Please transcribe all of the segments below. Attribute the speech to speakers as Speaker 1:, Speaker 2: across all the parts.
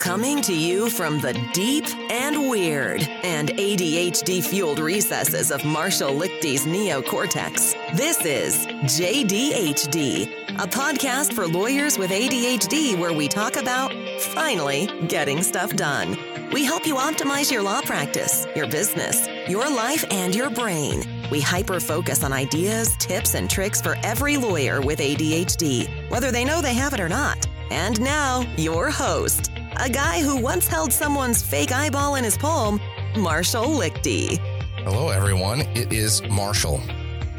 Speaker 1: Coming to you from the deep and weird and ADHD fueled recesses of Marshall Lichty's neocortex, this is JDHD, a podcast for lawyers with ADHD where we talk about finally getting stuff done. We help you optimize your law practice, your business, your life, and your brain. We hyper focus on ideas, tips, and tricks for every lawyer with ADHD, whether they know they have it or not. And now, your host a guy who once held someone's fake eyeball in his palm, Marshall Lichty.
Speaker 2: Hello, everyone. It is Marshall.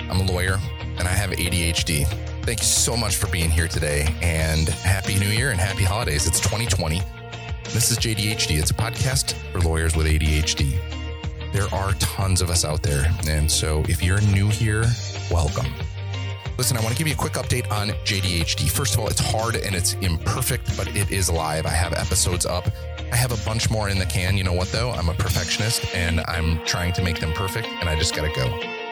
Speaker 2: I'm a lawyer and I have ADHD. Thank you so much for being here today and happy new year and happy holidays. It's 2020. This is JDHD. It's a podcast for lawyers with ADHD. There are tons of us out there. And so if you're new here, welcome. Listen, I want to give you a quick update on JDHD. First of all, it's hard and it's imperfect, but it is live. I have episodes up. I have a bunch more in the can. You know what, though? I'm a perfectionist and I'm trying to make them perfect, and I just got to go.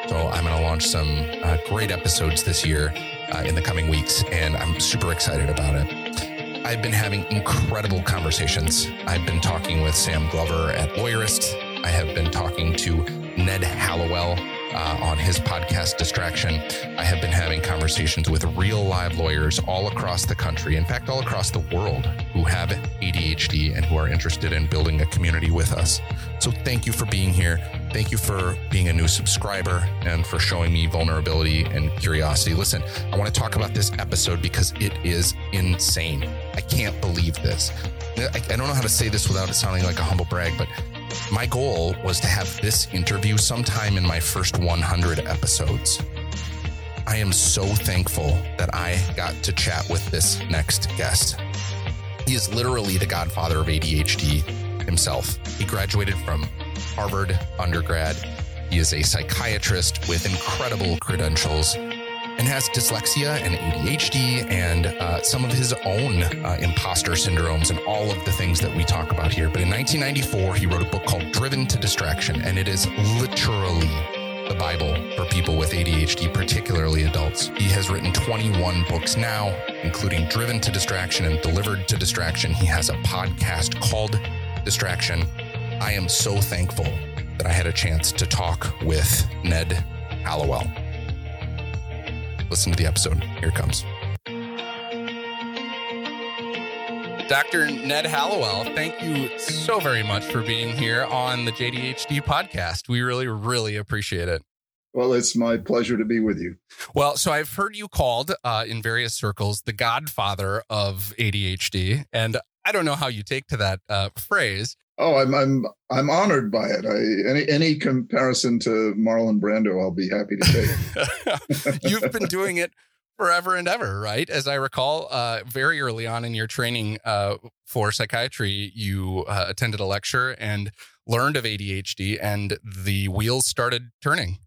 Speaker 2: So I'm going to launch some uh, great episodes this year uh, in the coming weeks, and I'm super excited about it. I've been having incredible conversations. I've been talking with Sam Glover at Lawyerist. I have been talking to Ned Hallowell uh, on his podcast Distraction. I have been having conversations with real live lawyers all across the country, in fact, all across the world, who have ADHD and who are interested in building a community with us. So thank you for being here. Thank you for being a new subscriber and for showing me vulnerability and curiosity. Listen, I want to talk about this episode because it is insane. I can't believe this. I, don't know how to say this without it sounding like a humble brag, but my goal was to have this interview sometime in my first 100 episodes. I am so thankful that I got to chat with this next guest. He is literally the godfather of ADHD himself. He graduated from Harvard undergrad. He is a psychiatrist with incredible credentials and has dyslexia and ADHD and uh, some of his own uh, imposter syndromes and all of the things that we talk about here. But in 1994, he wrote a book called Driven to Distraction, and it is literally the Bible for people with ADHD, particularly adults. He has written 21 books now, including Driven to Distraction and Delivered to Distraction. He has a podcast called Distraction. I am so thankful that I had a chance to talk with Ned Hallowell listen to the episode. Here it comes. Dr. Ned Hallowell, thank you so very much for being here on the JDHD podcast. We really, really appreciate it.
Speaker 3: Well, it's my pleasure to be with you.
Speaker 2: Well, so I've heard you called uh, in various circles the godfather of ADHD. And I don't know how you take to that uh, phrase,
Speaker 3: Oh, I'm I'm I'm honored by it. I, any any comparison to Marlon Brando, I'll be happy to
Speaker 2: take. You've been doing it forever and ever, right? As I recall, uh, very early on in your training uh, for psychiatry, you uh, attended a lecture and learned of ADHD, and the wheels started turning.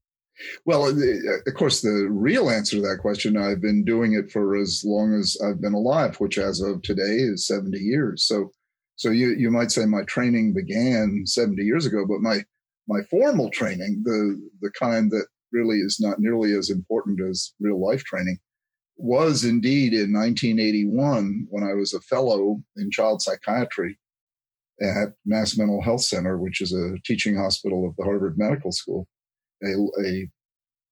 Speaker 3: Well, of course, the real answer to that question, I've been doing it for as long as I've been alive, which as of today is 70 years. So so you you might say my training began 70 years ago, but my my formal training, the the kind that really is not nearly as important as real life training, was indeed in 1981 when I was a fellow in child psychiatry at Mass Mental Health Center, which is a teaching hospital of the Harvard Medical School. A, a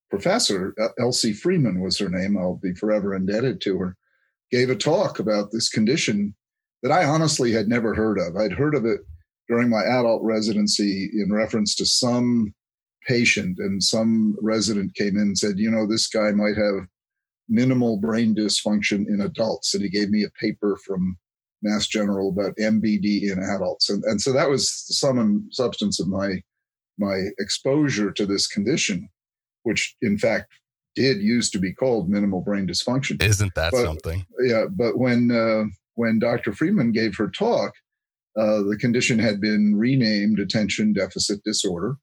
Speaker 3: professor, Elsie Freeman was her name. I'll be forever indebted to her. Gave a talk about this condition that I honestly had never heard of. I'd heard of it during my adult residency in reference to some patient, and some resident came in and said, You know, this guy might have minimal brain dysfunction in adults. And he gave me a paper from Mass General about MBD in adults. And, and so that was the sum and substance of my my exposure to this condition, which in fact did used to be called minimal brain dysfunction.
Speaker 2: Isn't that but, something?
Speaker 3: Yeah, but when uh, when Dr. Freeman gave her talk, uh, the condition had been renamed attention deficit disorder.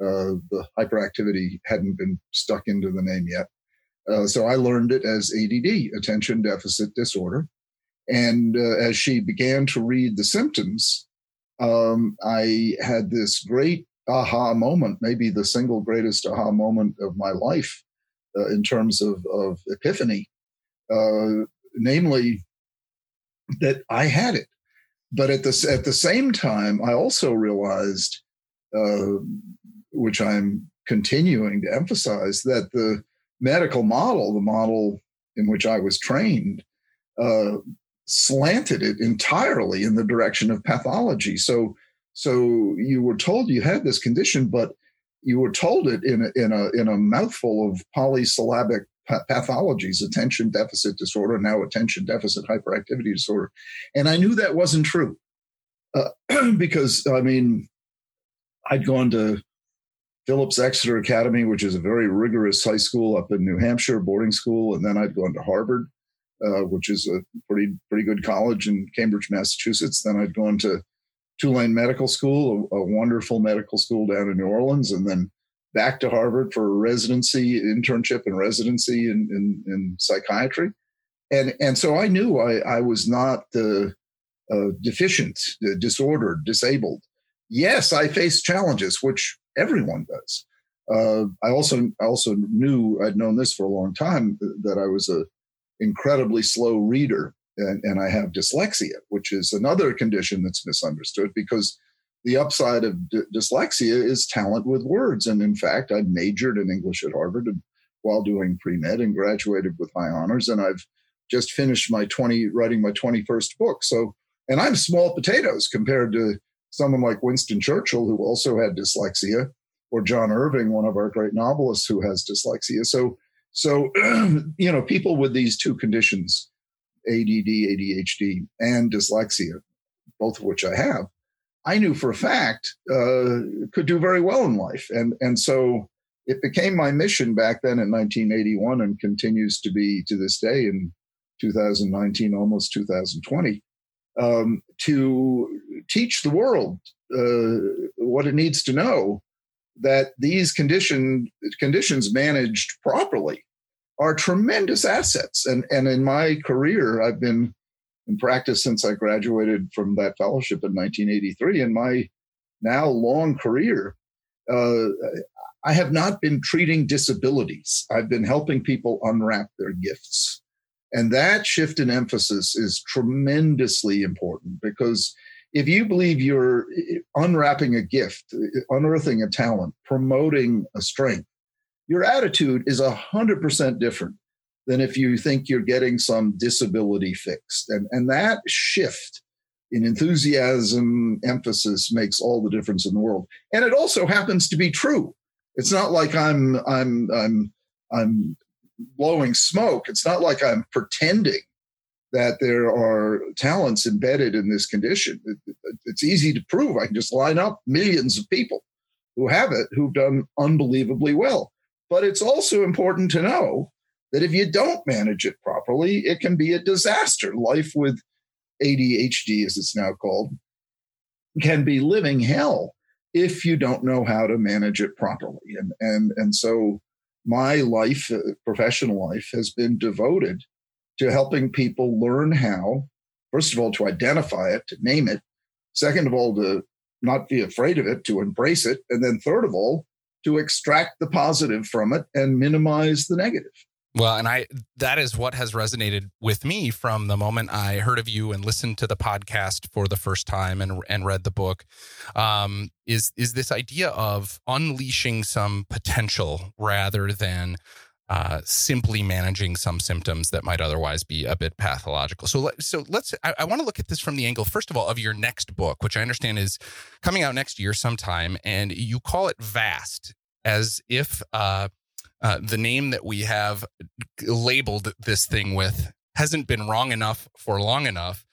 Speaker 3: Uh, the hyperactivity hadn't been stuck into the name yet. Uh, so I learned it as ADD, attention deficit disorder. And uh, as she began to read the symptoms, um, I had this great aha moment, maybe the single greatest aha moment of my life uh, in terms of, of epiphany. Uh, namely, that I had it, but at the at the same time, I also realized, uh, which I'm continuing to emphasize, that the medical model, the model in which I was trained, uh, slanted it entirely in the direction of pathology. So, so you were told you had this condition, but you were told it in a, in a in a mouthful of polysyllabic pathologies: attention deficit disorder, now attention deficit hyperactivity disorder, and I knew that wasn't true uh, because I mean, I'd gone to Phillips Exeter Academy, which is a very rigorous high school up in New Hampshire, boarding school, and then I'd gone to Harvard, uh, which is a pretty pretty good college in Cambridge, Massachusetts. Then I'd gone to Tulane Medical School, a, a, wonderful medical school down in New Orleans, and then back to Harvard for a residency, internship, and residency in, in, in psychiatry. And and so I knew I, I was not uh, uh, deficient, uh, disordered, disabled. Yes, I faced challenges, which everyone does. Uh, I also I also knew I'd known this for a long time that I was a incredibly slow reader and, and I have dyslexia, which is another condition that's misunderstood because the upside of d- dyslexia is talent with words. And in fact, I majored in English at Harvard while doing pre med and graduated with high honors. And I've just finished my 20, writing my 21st book. So, and I'm small potatoes compared to someone like Winston Churchill, who also had dyslexia, or John Irving, one of our great novelists who has dyslexia. So, so, you know, people with these two conditions ADD, ADHD, and dyslexia, both of which I have, I knew for a fact uh, could do very well in life. And, and so it became my mission back then in 1981 and continues to be to this day in 2019, almost 2020, um, to teach the world uh, what it needs to know that these condition, conditions managed properly are tremendous assets. And, and in my career, I've been in practice since I graduated from that fellowship in 1983. In my now long career, uh, I have not been treating disabilities. I've been helping people unwrap their gifts. And that shift in emphasis is tremendously important because if you believe you're unwrapping a gift, unearthing a talent, promoting a strength, your attitude is 100% different than if you think you're getting some disability fixed. And, and that shift in enthusiasm, emphasis makes all the difference in the world. And it also happens to be true. It's not like I'm, I'm, I'm, I'm blowing smoke. It's not like I'm pretending that there are talents embedded in this condition. It, it, it's easy to prove. I can just line up millions of people who have it who've done unbelievably well. But it's also important to know that if you don't manage it properly, it can be a disaster. Life with ADHD, as it's now called, can be living hell if you don't know how to manage it properly. And and and so my life, uh, professional life, has been devoted to helping people learn how, first of all, to identify it, to name it. Second of all, to not be afraid of it, to embrace it. And then third of all, to extract the positive from it and minimize the negative.
Speaker 2: Well, and I that is what has resonated with me from the moment I heard of you and listened to the podcast for the first time and and read the book. Um, is is this idea of unleashing some potential rather than uh, simply managing some symptoms that might otherwise be a bit pathological. So, let, so let's. I, I want to look at this from the angle, first of all, of your next book, which I understand is coming out next year sometime, and you call it Vast, as if uh, uh, the name that we have labeled this thing with hasn't been wrong enough for long enough.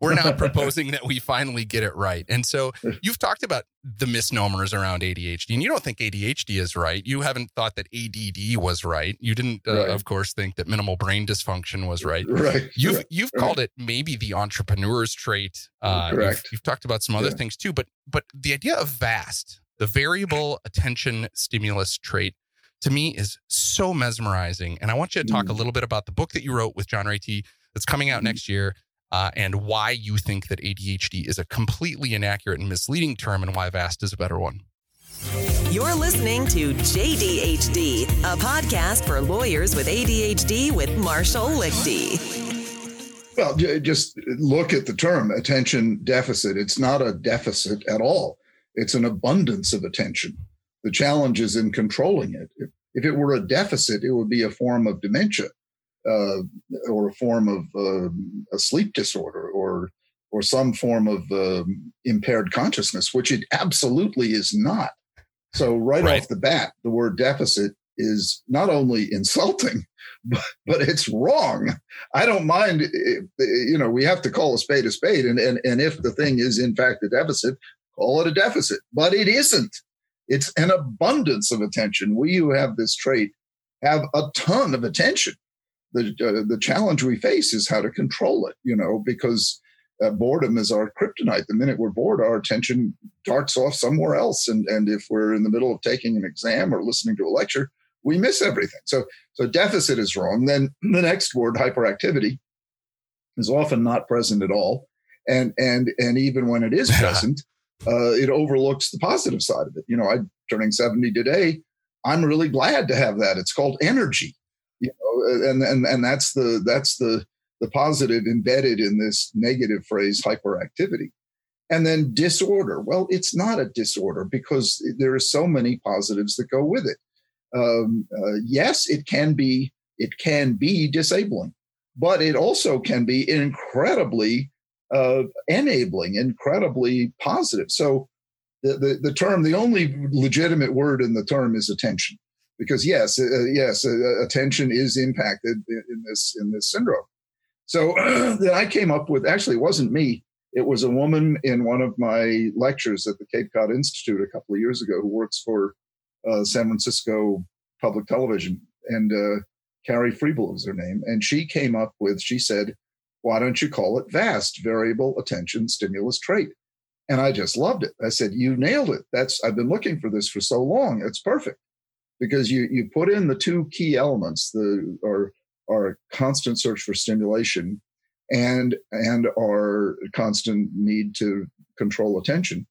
Speaker 2: We're now proposing that we finally get it right. And so you've talked about the misnomers around ADHD, and you don't think ADHD is right. You haven't thought that ADD was right. You didn't, uh, right. of course, think that minimal brain dysfunction was right.
Speaker 3: Right.
Speaker 2: You've
Speaker 3: right.
Speaker 2: you've right. called it maybe the entrepreneur's trait. Uh, Correct. You've, you've, talked about some other yeah. things too, but but the idea of VAST, the variable attention stimulus trait, to me is so mesmerizing. And I want you to talk mm. a little bit about the book that you wrote with John Ratey that's coming out mm. next year uh, and why you think that ADHD is a completely inaccurate and misleading term and why VAST is a better one.
Speaker 1: You're listening to JDHD, a podcast for lawyers with ADHD with Marshall Lichty.
Speaker 3: Well, just look at the term attention deficit. It's not a deficit at all. It's an abundance of attention. The challenge is in controlling it. If, if it were a deficit, it would be a form of dementia uh, or a form of uh, a sleep disorder or or some form of um, impaired consciousness, which it absolutely is not. So right, right, off the bat, the word deficit is not only insulting, but, but it's wrong. I don't mind, if, you know, we have to call a spade a spade. And, and, and if the thing is in fact a deficit, call it a deficit, but it isn't. It's an abundance of attention. We who have this trait have a ton of attention. The, uh, the challenge we face is how to control it, you know, because uh, boredom is our kryptonite. The minute we're bored, our attention darts off somewhere else. And, and if we're in the middle of taking an exam or listening to a lecture, we miss everything. So, so deficit is wrong. Then the next word, hyperactivity, is often not present at all. And, and, and even when it is present, uh, it overlooks the positive side of it. You know, I'm turning 70 today. I'm really glad to have that. It's called energy. You know, and, and, and that's the, that's the, the positive embedded in this negative phrase hyperactivity. And then disorder. Well, it's not a disorder because there are so many positives that go with it. Um, uh, yes, it can be it can be disabling, but it also can be incredibly uh, enabling, incredibly positive. So the, the, the term, the only legitimate word in the term is attention, because yes, uh, uh yes, uh, attention is impacted in, in this in this syndrome. So that I came up with actually, it wasn't me. It was a woman in one of my lectures at the Cape Cod Institute a couple of years ago who works for uh, San Francisco Public Television. And uh, Carrie Friebel is her name. And she came up with, she said, why don't you call it VAST, Variable Attention Stimulus Trait? And I just loved it. I said, you nailed it. That's, I've been looking for this for so long. It's perfect because you, you put in the two key elements, the, or our constant search for stimulation and and our constant need to control attention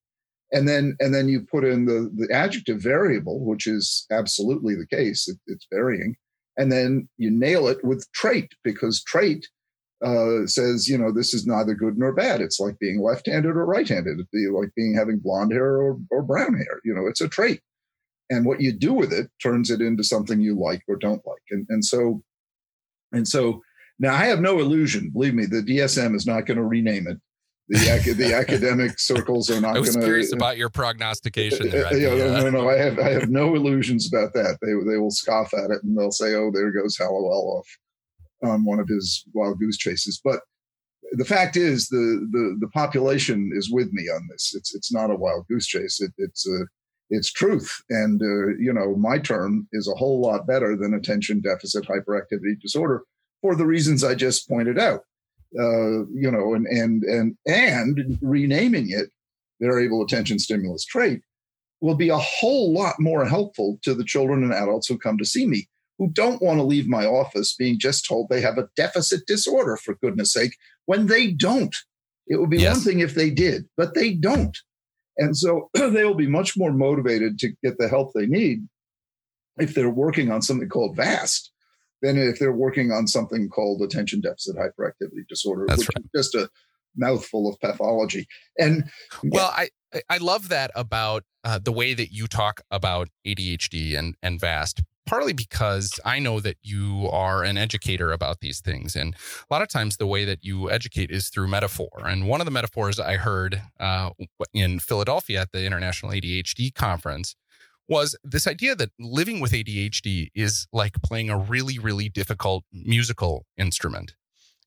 Speaker 3: and then and then you put in the the adjective variable which is absolutely the case it, it's varying and then you nail it with trait because trait uh, says you know this is neither good nor bad it's like being left-handed or right-handed be like being having blonde hair or, or brown hair you know it's a trait and what you do with it turns it into something you like or don't like and, and so and so now I have no illusion. Believe me, the DSM is not going to rename it. The, the academic circles are not going to. I
Speaker 2: was curious about your prognostication. There,
Speaker 3: yeah, no, no, no, I have I have no illusions about that. They they will scoff at it and they'll say, "Oh, there goes Hallowell off on one of his wild goose chases." But the fact is, the the the population is with me on this. It's it's not a wild goose chase. It, it's a it's truth. And, uh, you know, my term is a whole lot better than attention deficit hyperactivity disorder for the reasons I just pointed out. Uh, you know, and, and, and, and renaming it variable attention stimulus trait will be a whole lot more helpful to the children and adults who come to see me who don't want to leave my office being just told they have a deficit disorder for goodness sake when they don't. It would be yes. one thing if they did, but they don't. And so they will be much more motivated to get the help they need if they're working on something called VAST than if they're working on something called attention deficit hyperactivity disorder, That's which right. is just a mouthful of pathology. And
Speaker 2: well, I I love that about uh, the way that you talk about ADHD and and VAST partly because I know that you are an educator about these things. And a lot of times the way that you educate is through metaphor. And one of the metaphors I heard uh, in Philadelphia at the International ADHD Conference was this idea that living with ADHD is like playing a really, really difficult musical instrument.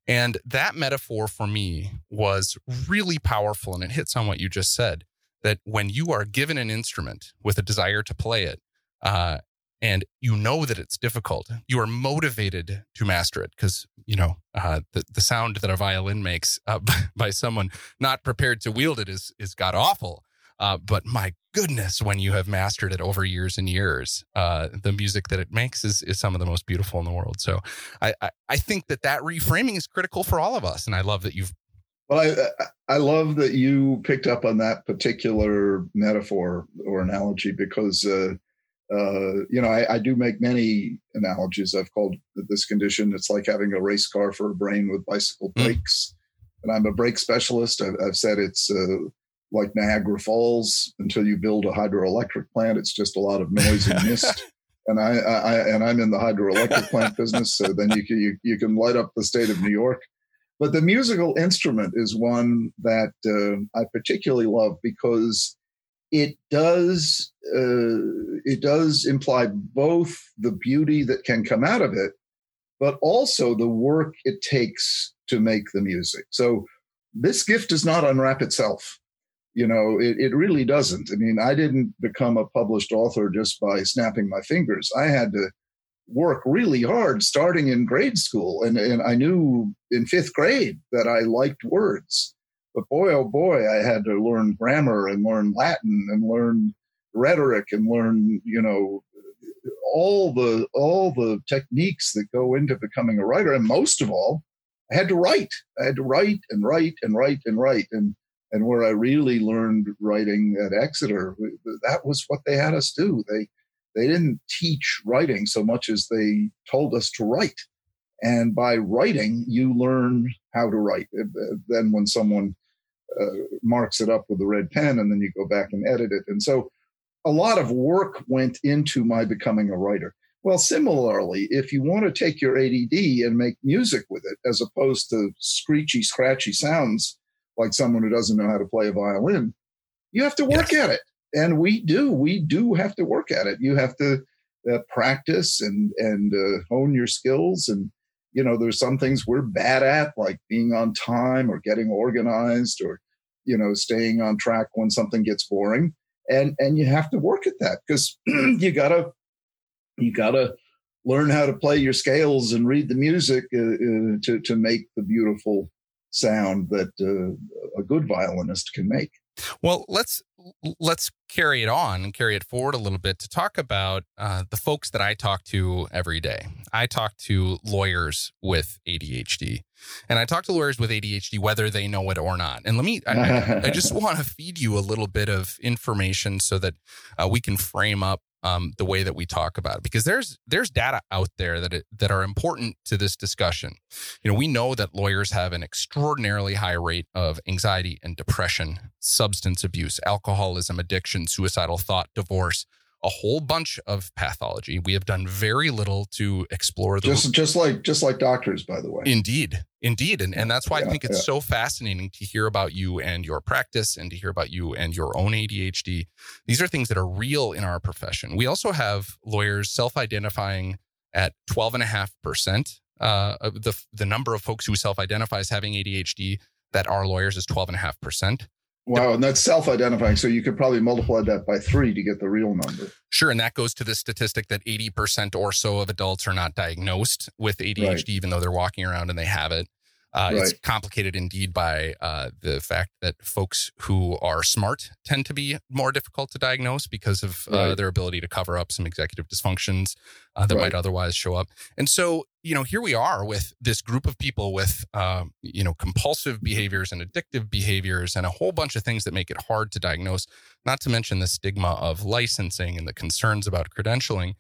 Speaker 2: And that metaphor for me was really powerful. And it hits on what you just said that when you are given an instrument with a desire to play it, uh, and you know that it's difficult, you are motivated to master it because you know uh, the the sound that a violin makes uh, by someone not prepared to wield it is is god awful. Uh, but my goodness, when you have mastered it over years and years, uh, the music that it makes is is some of the most beautiful in the world. So I, I, I think that that reframing is critical for all of us, and I love that you've.
Speaker 3: Well, I I love that you picked up on that particular metaphor or analogy because uh, uh, you know, I, I, do make many analogies. I've called this condition, it's like having a race car for a brain with bicycle hmm. brakes. Mm. And I'm a brake specialist. I've, I've said it's uh, like Niagara Falls until you build a hydroelectric plant. It's just a lot of noise and mist. and I, I, and I'm in the hydroelectric plant business. So then you can, you, you can light up the state of New York. But the musical instrument is one that uh, I particularly love because it does uh, it does imply both the beauty that can come out of it, but also the work it takes to make the music. So this gift does not unwrap itself. You know, it, it really doesn't. I mean, I didn't become a published author just by snapping my fingers. I had to work really hard starting in grade school. And, and I knew in fifth grade that I liked words. But boy, oh boy, I had to learn grammar and learn Latin and learn rhetoric and learn, you know, all the all the techniques that go into becoming a writer. And most of all, I had to write. I had to write and write and write and write. And and where I really learned writing at Exeter, that was what they had us do. They they didn't teach writing so much as they told us to write. And by writing, you learn how to write. Then when someone uh, marks it up with a red pen and then you go back and edit it. And so a lot of work went into my becoming a writer. Well, similarly, if you want to take your ADD and make music with it, as opposed to screechy, scratchy sounds like someone who doesn't know how to play a violin, you have to work yes. at it. And we do. We do have to work at it. You have to uh, practice and and uh, hone your skills. And you know, there's some things we're bad at, like being on time or getting organized or you know staying on track when something gets boring. And and you have to work at that because you gotta you gotta learn how to play your scales and read the music uh, uh, to to make the beautiful sound that uh, a good violinist can make.
Speaker 2: Well, let's let's carry it on and carry it forward a little bit to talk about uh, the folks that I talk to every day. I talk to lawyers with ADHD, and I talk to lawyers with ADHD whether they know it or not. And let me, I, I just want to feed you a little bit of information so that uh, we can frame up um, the way that we talk about it because there's there's data out there that it, that are important to this discussion. You know, we know that lawyers have an extraordinarily high rate of anxiety and depression, substance abuse, alcoholism, addiction, suicidal thought, divorce, a whole bunch of pathology. We have done very little to explore
Speaker 3: the just just like just like doctors, by the way.
Speaker 2: Indeed, indeed, and and that's why yeah, I think it's yeah. so fascinating to hear about you and your practice, and to hear about you and your own ADHD. These are things that are real in our profession. We also have lawyers self-identifying at twelve and a half percent. Uh, the the number of folks who self-identify as having ADHD that are lawyers is twelve and a half percent.
Speaker 3: Wow, and that's self-identifying. So you could probably multiply that by three to get the real number.
Speaker 2: Sure, and that goes to the statistic that 80% or so of adults are not diagnosed with ADHD, right. even though they're walking around and they have it. Uh, right. It's complicated indeed by uh, the fact that folks who are smart tend to be more difficult to diagnose because of uh, their ability to cover up some executive dysfunctions uh, that right. might otherwise show up. And so, you know, here we are with this group of people with, um, you know, compulsive behaviors and addictive behaviors and a whole bunch of things that make it hard to diagnose, not to mention the stigma of licensing and the concerns about credentialing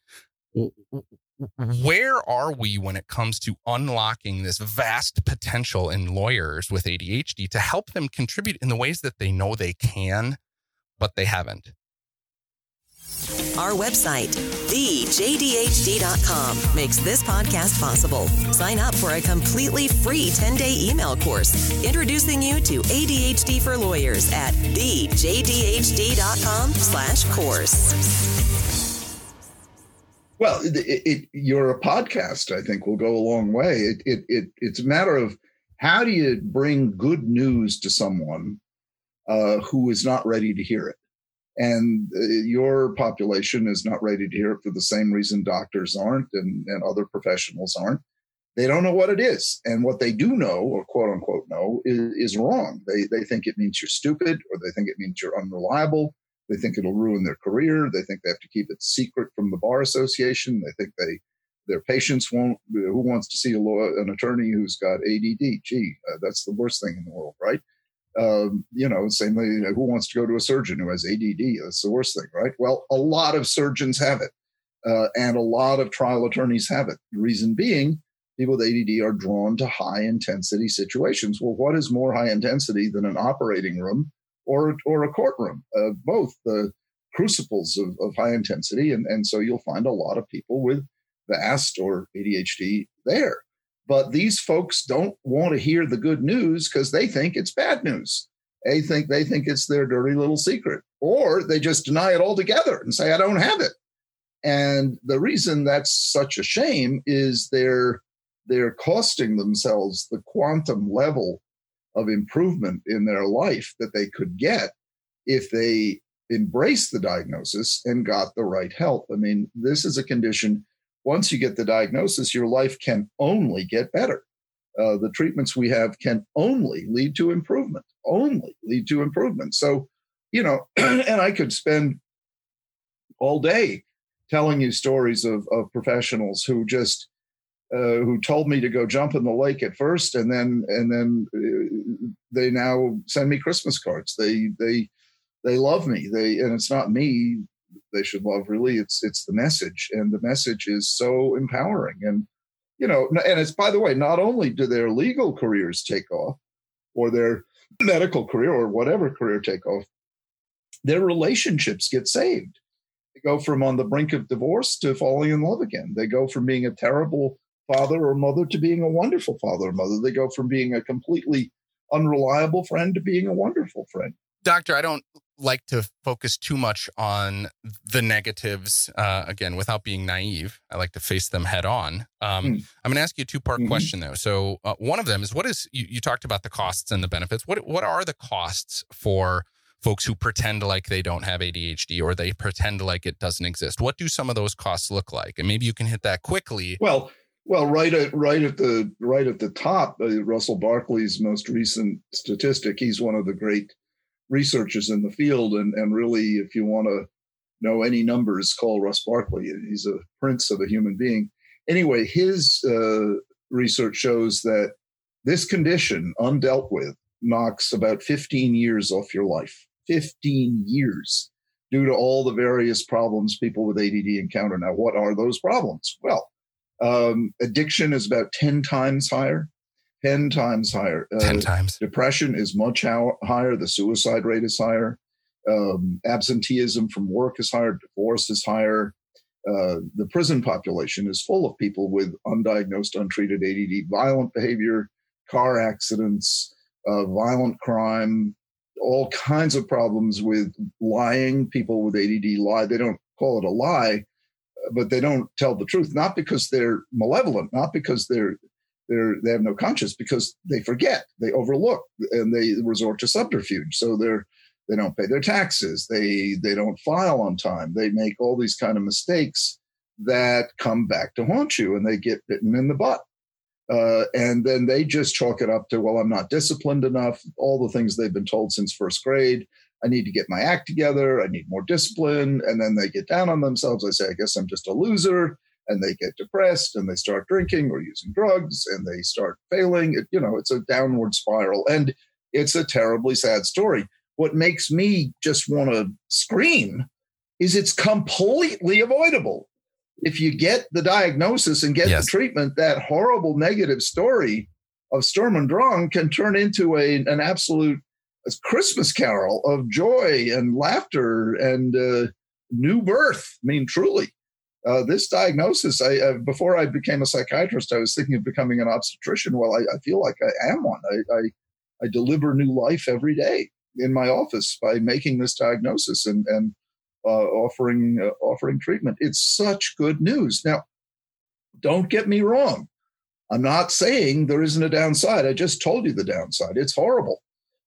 Speaker 2: Mm-hmm. where are we when it comes to unlocking this vast potential in lawyers with ADHD to help them contribute in the ways that they know they can, but they haven't?
Speaker 1: Our website, thejdhd.com, makes this podcast possible. Sign up for a completely free 10 day email course introducing you to ADHD for lawyers at thejdhd.com slash course.
Speaker 3: Well, it, it, you're a podcast. I think will go a long way. It, it, it, it's a matter of how do you bring good news to someone uh, who is not ready to hear it, and uh, your population is not ready to hear it for the same reason doctors aren't and, and other professionals aren't. They don't know what it is, and what they do know, or quote unquote know, is, is wrong. They they think it means you're stupid, or they think it means you're unreliable, they think it'll ruin their career. They think they have to keep it secret from the bar association. They think they their patients won't. Who wants to see a law, an attorney who's got ADD? Gee, uh, that's the worst thing in the world, right? Um, you know, same way. Who wants to go to a surgeon who has ADD? That's the worst thing, right? Well, a lot of surgeons have it. Uh, and a lot of trial attorneys have it. The reason being, people with ADD are drawn to high intensity situations. Well, what is more high intensity than an operating room or, or a courtroom? Uh, both the crucibles of, of high intensity. And, and so you'll find a lot of people with VAST or ADHD there. But these folks don't want to hear the good news because they think it's bad news. They think they think it's their dirty little secret, or they just deny it altogether and say, "I don't have it." And the reason that's such a shame is they're they're costing themselves the quantum level of improvement in their life that they could get if they embraced the diagnosis and got the right help. I mean, this is a condition once you get the diagnosis, your life can only get better. Uh, the treatments we have can only lead to improvement, only lead to improvement. So, you know, and I could spend all day telling you stories of, of professionals who just uh, who told me to go jump in the lake at first, and then and then uh, they now send me Christmas cards. They they they love me. They and it's not me they should love really it's it's the message and the message is so empowering and you know and it's by the way not only do their legal careers take off or their medical career or whatever career take off their relationships get saved they go from on the brink of divorce to falling in love again they go from being a terrible father or mother to being a wonderful father or mother they go from being a completely unreliable friend to being a wonderful friend
Speaker 2: doctor i don't like to focus too much on the negatives. Uh, again, without being naive, I like to face them head on. Um, mm. I'm going to ask you a two part mm-hmm. question though. So uh, one of them is what is you, you, talked about the costs and the benefits. What what are the costs for folks who pretend like they don't have ADHD or they pretend like it doesn't exist? What do some of those costs look like? And maybe you can hit that quickly.
Speaker 3: Well. Well, right at right at the right at the top, uh, Russell Barkley's most recent statistic. He's one of the great researchers in the field. And, and really, if you want to know any numbers, call Russ Barkley. He's a prince of a human being. Anyway, his uh, research shows that this condition, undealt with, knocks about 15 years off your life. 15 years due to all the various problems people with ADD encounter. Now, what are those problems? Well, um, addiction is about 10 times higher. 10 times higher.
Speaker 2: Uh, 10 times.
Speaker 3: Depression is much higher. The suicide rate is higher. Um, absenteeism from work is higher. Divorce is higher. Uh, the prison population is full of people with undiagnosed, untreated ADD, violent behavior, car accidents, uh, violent crime, all kinds of problems with lying. People with ADD lie. They don't call it a lie, but they don't tell the truth, not because they're malevolent, not because they're they're they have no conscience because they forget, they overlook, and they resort to subterfuge. So they're they don't pay their taxes, they they don't file on time, they make all these kind of mistakes that come back to haunt you, and they get bitten in the butt. Uh, and then they just chalk it up to, well, I'm not disciplined enough. All the things they've been told since first grade. I need to get my act together. I need more discipline. And then they get down on themselves. I say, I guess I'm just a loser and they get depressed and they start drinking or using drugs and they start failing. It, you know, it's a downward spiral and it's a terribly sad story. What makes me just want to scream is it's completely avoidable. If you get the diagnosis and get yes. the treatment, that horrible negative story of Sturm und Drang can turn into a, an absolute Christmas carol of joy and laughter and uh, new birth. I mean, truly uh, this diagnosis, I uh, before I became a psychiatrist, I was thinking of becoming an obstetrician. Well, I, I feel like I am one. I, I, I deliver new life every day in my office by making this diagnosis and and uh, offering uh, offering treatment. It's such good news. Now, don't get me wrong. I'm not saying there isn't a downside. I just told you the downside. It's horrible.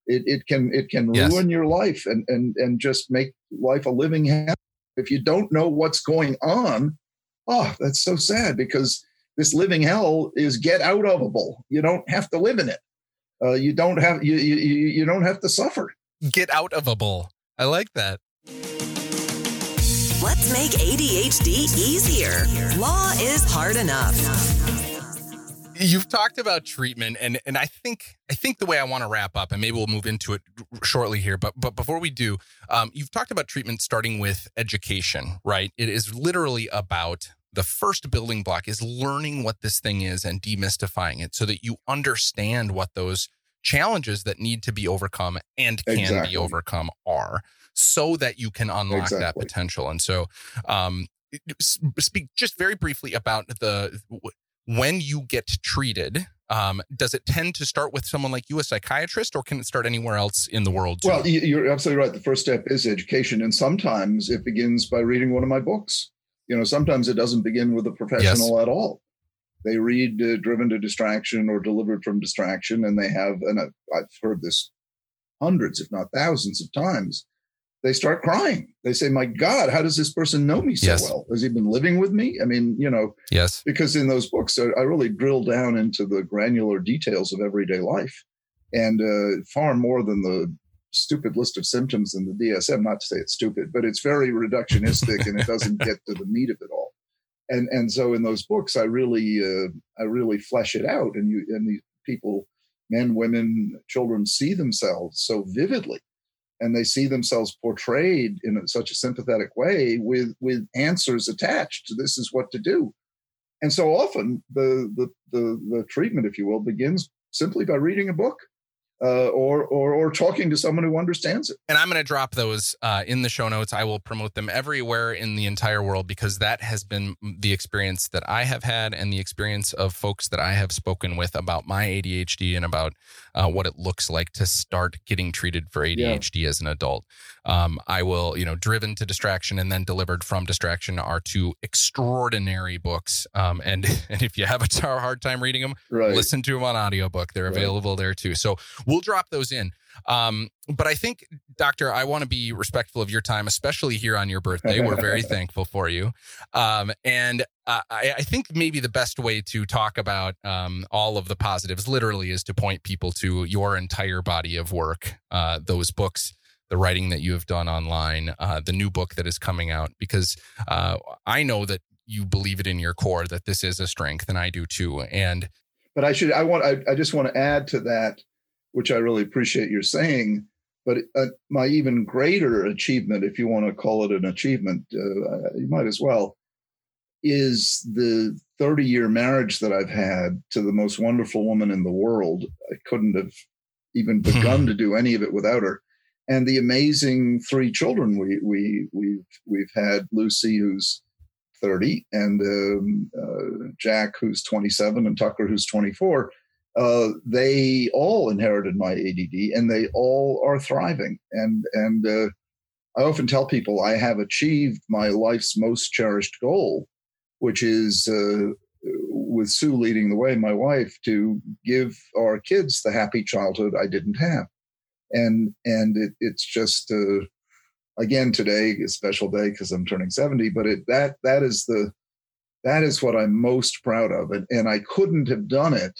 Speaker 3: It, it can it can yes. ruin your life and and and just make life a living hell if you don't know what's going on, oh, that's so sad because this living hell is get out ofable. You don't have to live in it. Uh, you don't have you, you you don't have to suffer.
Speaker 2: Get out ofable. I like that.
Speaker 1: Let's make ADHD easier. Law is hard enough.
Speaker 2: You've talked about treatment, and and I think I think the way I want to wrap up, and maybe we'll move into it shortly here. But but before we do, um, you've talked about treatment starting with education, right? It is literally about the first building block is learning what this thing is and demystifying it, so that you understand what those challenges that need to be overcome and can exactly. be overcome are, so that you can unlock exactly. that potential. And so, um, speak just very briefly about the when you get treated, um, does it tend to start with someone like you, a psychiatrist, or can it start anywhere else in the world? Too?
Speaker 3: Well, you're absolutely right. The first step is education, and sometimes it begins by reading one of my books. You know, sometimes it doesn't begin with a professional yes. at all. They read uh, "Driven to Distraction" or "Delivered from Distraction," and they have, and I've heard this hundreds, if not thousands, of times they start crying. They say, "My God, how does this person know me so yes. well? Has he been living with me?" I mean, you know,
Speaker 2: yes.
Speaker 3: Because in those books, I, really drill down into the granular details of everyday life, and uh, far more than the stupid list of symptoms in the DSM. Not to say it's stupid, but it's very reductionistic, and it doesn't get to the meat of it all. And and so in those books, I really uh, I really flesh it out, and you and these people, men, women, children, see themselves so vividly and they see themselves portrayed in such a sympathetic way with with answers attached to this is what to do. And so often the the the, the treatment if you will begins simply by reading a book uh, or, or or talking to someone who understands it.
Speaker 2: And I'm going to drop those uh, in the show notes. I will promote them everywhere in the entire world because that has been the experience that I have had and the experience of folks that I have spoken with about my ADHD and about uh, what it looks like to start getting treated for ADHD yeah. as an adult. Um, I will, you know, driven to distraction and then delivered from distraction are two extraordinary books. Um, and and if you have a hard time reading them, right. listen to them on audiobook. They're available right. there too. So we'll drop those in. Um, but I think, Doctor, I want to be respectful of your time, especially here on your birthday. We're very thankful for you. Um, and uh, I, I, think maybe the best way to talk about um, all of the positives, literally, is to point people to your entire body of work, uh, those books. The writing that you have done online, uh, the new book that is coming out, because uh, I know that you believe it in your core that this is a strength, and I do too. And
Speaker 3: but I should, I want, I, I just want to add to that which I really appreciate your saying. But uh, my even greater achievement, if you want to call it an achievement, uh, you might as well, is the 30 year marriage that I've had to the most wonderful woman in the world. I couldn't have even begun to do any of it without her. And the amazing three children we we we've we've had Lucy who's 30 and um, uh, Jack who's 27 and Tucker who's 24 uh, they all inherited my ADD and they all are thriving. And and uh, I often tell people I have achieved my life's most cherished goal, which is uh, with Sue leading the way, my wife, to give our kids the happy childhood I didn't have. And and it, it's just uh, again today a special day because I'm turning 70, but it that that is the that is what I'm most proud of. And, and I couldn't have done it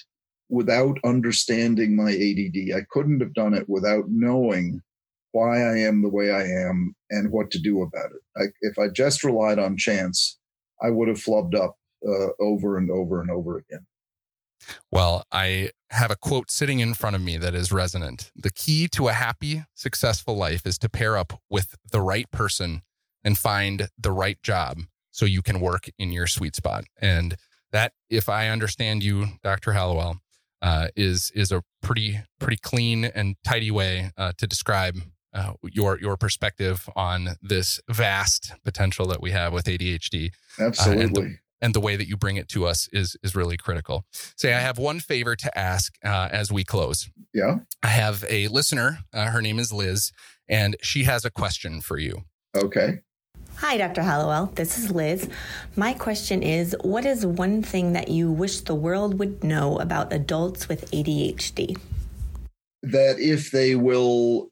Speaker 3: without understanding my ADD. I couldn't have done it without knowing why I am the way I am and what to do about it. I, if I just relied on chance, I would have flubbed up uh, over and over and over again.
Speaker 2: Well, I have a quote sitting in front of me that is resonant. The key to a happy, successful life is to pair up with the right person and find the right job so you can work in your sweet spot. And that, if I understand you, Dr. Hallowell, uh, is is a pretty pretty clean and tidy way uh, to describe uh, your your perspective on this vast potential that we have with ADHD.
Speaker 3: Absolutely.
Speaker 2: Uh, and the, and, the, way that you bring it to us is is really critical. Say, I have one favor to ask uh, as we close.
Speaker 3: Yeah.
Speaker 2: I have a listener. Uh, her name is Liz, and she has a question for you.
Speaker 3: Okay.
Speaker 4: Hi, Dr. Hallowell. This is Liz. My question is What is one thing that you wish the world would know about adults with ADHD?
Speaker 3: That if they will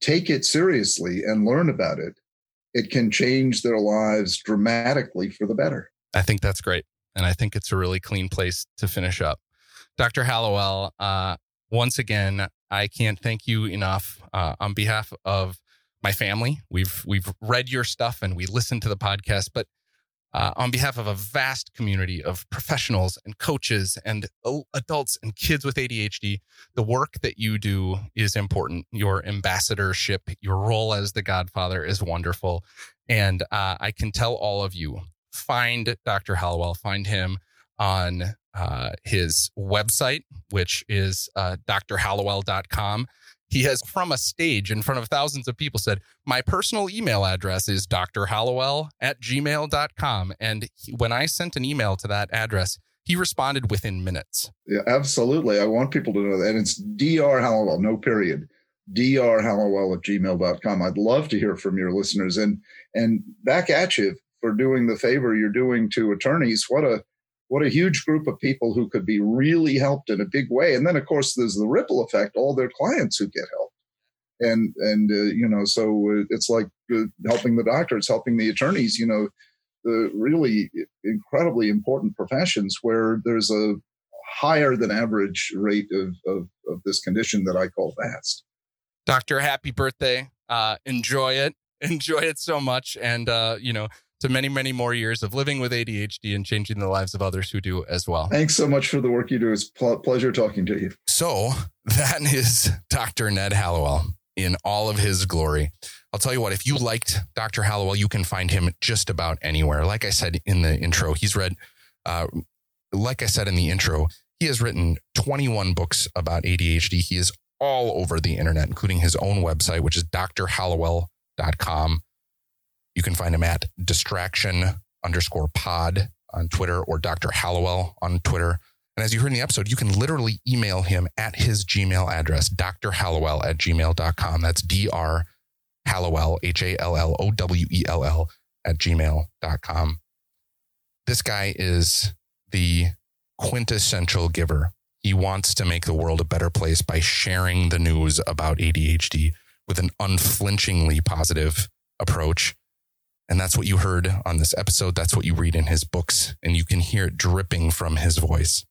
Speaker 3: take it seriously and learn about it, it can change their lives dramatically for the better.
Speaker 2: I think that's great. And I think it's a really clean place to finish up. Dr. Hallowell, uh, once again, I can't thank you enough uh, on behalf of my family. We've we've read your stuff and we listened to the podcast, but uh, on behalf of a vast community of professionals and coaches and adults and kids with ADHD, the work that you do is important. Your ambassadorship, your role as the godfather is wonderful. And uh, I can tell all of you find Dr. Hallowell, find him on uh, his website, which is uh, drhallowell.com he has from a stage in front of thousands of people said my personal email address is drhallowell at gmail.com and he, when i sent an email to that address he responded within minutes.
Speaker 3: Yeah absolutely. I want people to know that. And it's dr hallowell no period drhallowell at gmail.com i'd love to hear from your listeners. And and back at you for doing the favor you're doing to attorneys. What a what a huge group of people who could be really helped in a big way. And then, of course, there's the ripple effect, all their clients who get help. And, and, uh, you know, so it's like uh, helping the doctors, helping the attorneys, you know, the really incredibly important professions where there's a higher than average rate of, of, of this condition that I call VAST.
Speaker 2: Doctor, happy birthday. Uh, enjoy it. Enjoy it so much. And, uh, you know, to many, many more years of living with ADHD and changing the lives of others who do as well.
Speaker 3: Thanks so much for the work you do. It's a pleasure talking to you.
Speaker 2: So that is Dr. Ned Hallowell in all of his glory. I'll tell you what, if you liked Dr. Hallowell, you can find him just about anywhere. Like I said in the intro, he's read, uh, like I said in the intro, he has written 21 books about ADHD. He is all over the internet, including his own website, which is drhallowell.com. You can find him at distraction underscore pod on Twitter or Dr. Hallowell on Twitter. And as you heard in the episode, you can literally email him at his Gmail address, drhallowell at gmail.com. That's D-R Hallowell, H-A-L-L-O-W-E-L-L at gmail.com. This guy is the quintessential giver. He wants to make the world a better place by sharing the news about ADHD with an unflinchingly positive approach. And that's what you heard on this episode. That's what you read in his books, and you can hear it dripping from his voice.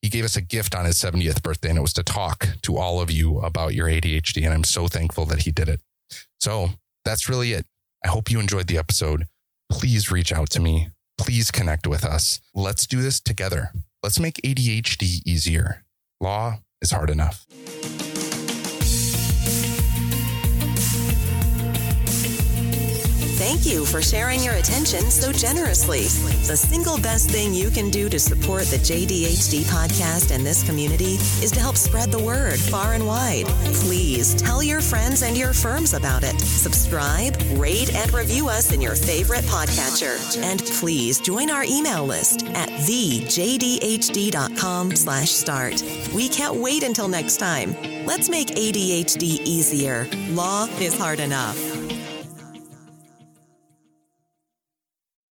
Speaker 2: He gave us a gift on his 70th birthday, and it was to talk to all of you about your ADHD. And I'm so thankful that he did it. So that's really it. I hope you enjoyed the episode. Please reach out to me. Please connect with us. Let's do this together. Let's make ADHD easier. Law is hard enough.
Speaker 1: Thank you for sharing your attention so generously. The single best thing you can do to support the JDHD podcast and this community is to help spread the word far and wide. Please tell your friends and your firms about it. Subscribe, rate, and review us in your favorite podcatcher. And please join our email list at thejdhd.com slash start. We can't wait until next time. Let's make ADHD easier. Law is hard enough.